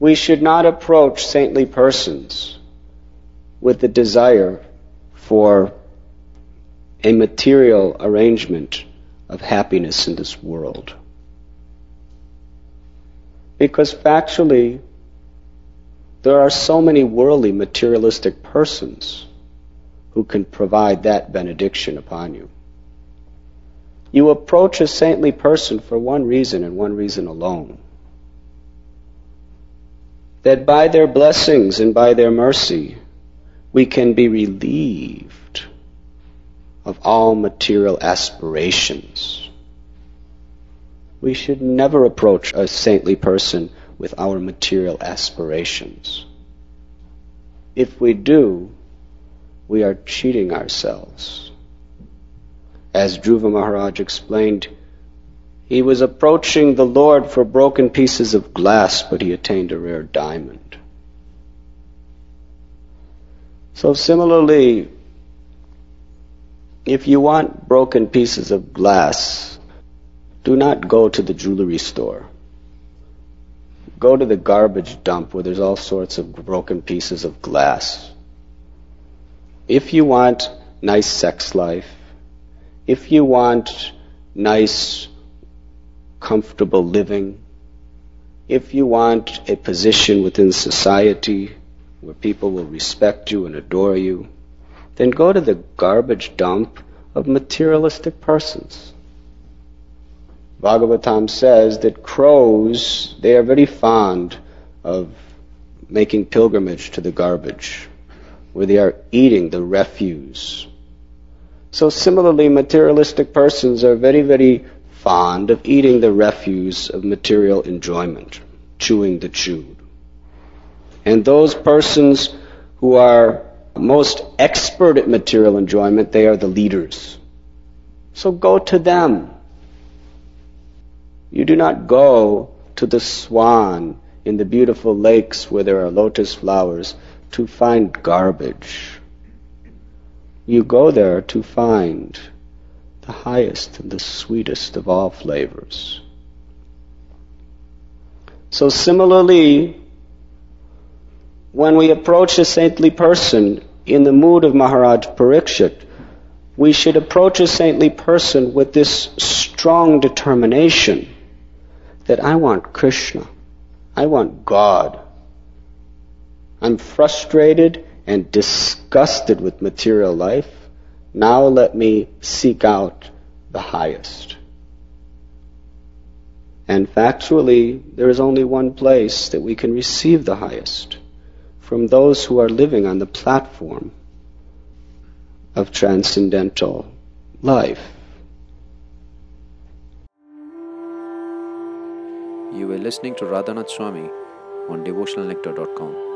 We should not approach saintly persons with the desire for a material arrangement of happiness in this world. Because factually, there are so many worldly materialistic persons who can provide that benediction upon you. You approach a saintly person for one reason and one reason alone. That by their blessings and by their mercy, we can be relieved of all material aspirations. We should never approach a saintly person with our material aspirations. If we do, we are cheating ourselves. As Dhruva Maharaj explained, he was approaching the Lord for broken pieces of glass, but he attained a rare diamond. So similarly, if you want broken pieces of glass, do not go to the jewelry store. Go to the garbage dump where there's all sorts of broken pieces of glass. If you want nice sex life, if you want nice, comfortable living, if you want a position within society where people will respect you and adore you, then go to the garbage dump of materialistic persons. Bhagavatam says that crows, they are very fond of making pilgrimage to the garbage, where they are eating the refuse. So similarly, materialistic persons are very, very fond of eating the refuse of material enjoyment, chewing the chewed. And those persons who are most expert at material enjoyment, they are the leaders. So go to them. You do not go to the swan in the beautiful lakes where there are lotus flowers to find garbage. You go there to find the highest and the sweetest of all flavors. So similarly, when we approach a saintly person in the mood of Maharaj Parikshit, we should approach a saintly person with this strong determination that I want Krishna. I want God. I'm frustrated and disgusted with material life. Now let me seek out the highest. And factually, there is only one place that we can receive the highest from those who are living on the platform of transcendental life. You were listening to Radhanath Swami on devotionalnectar.com.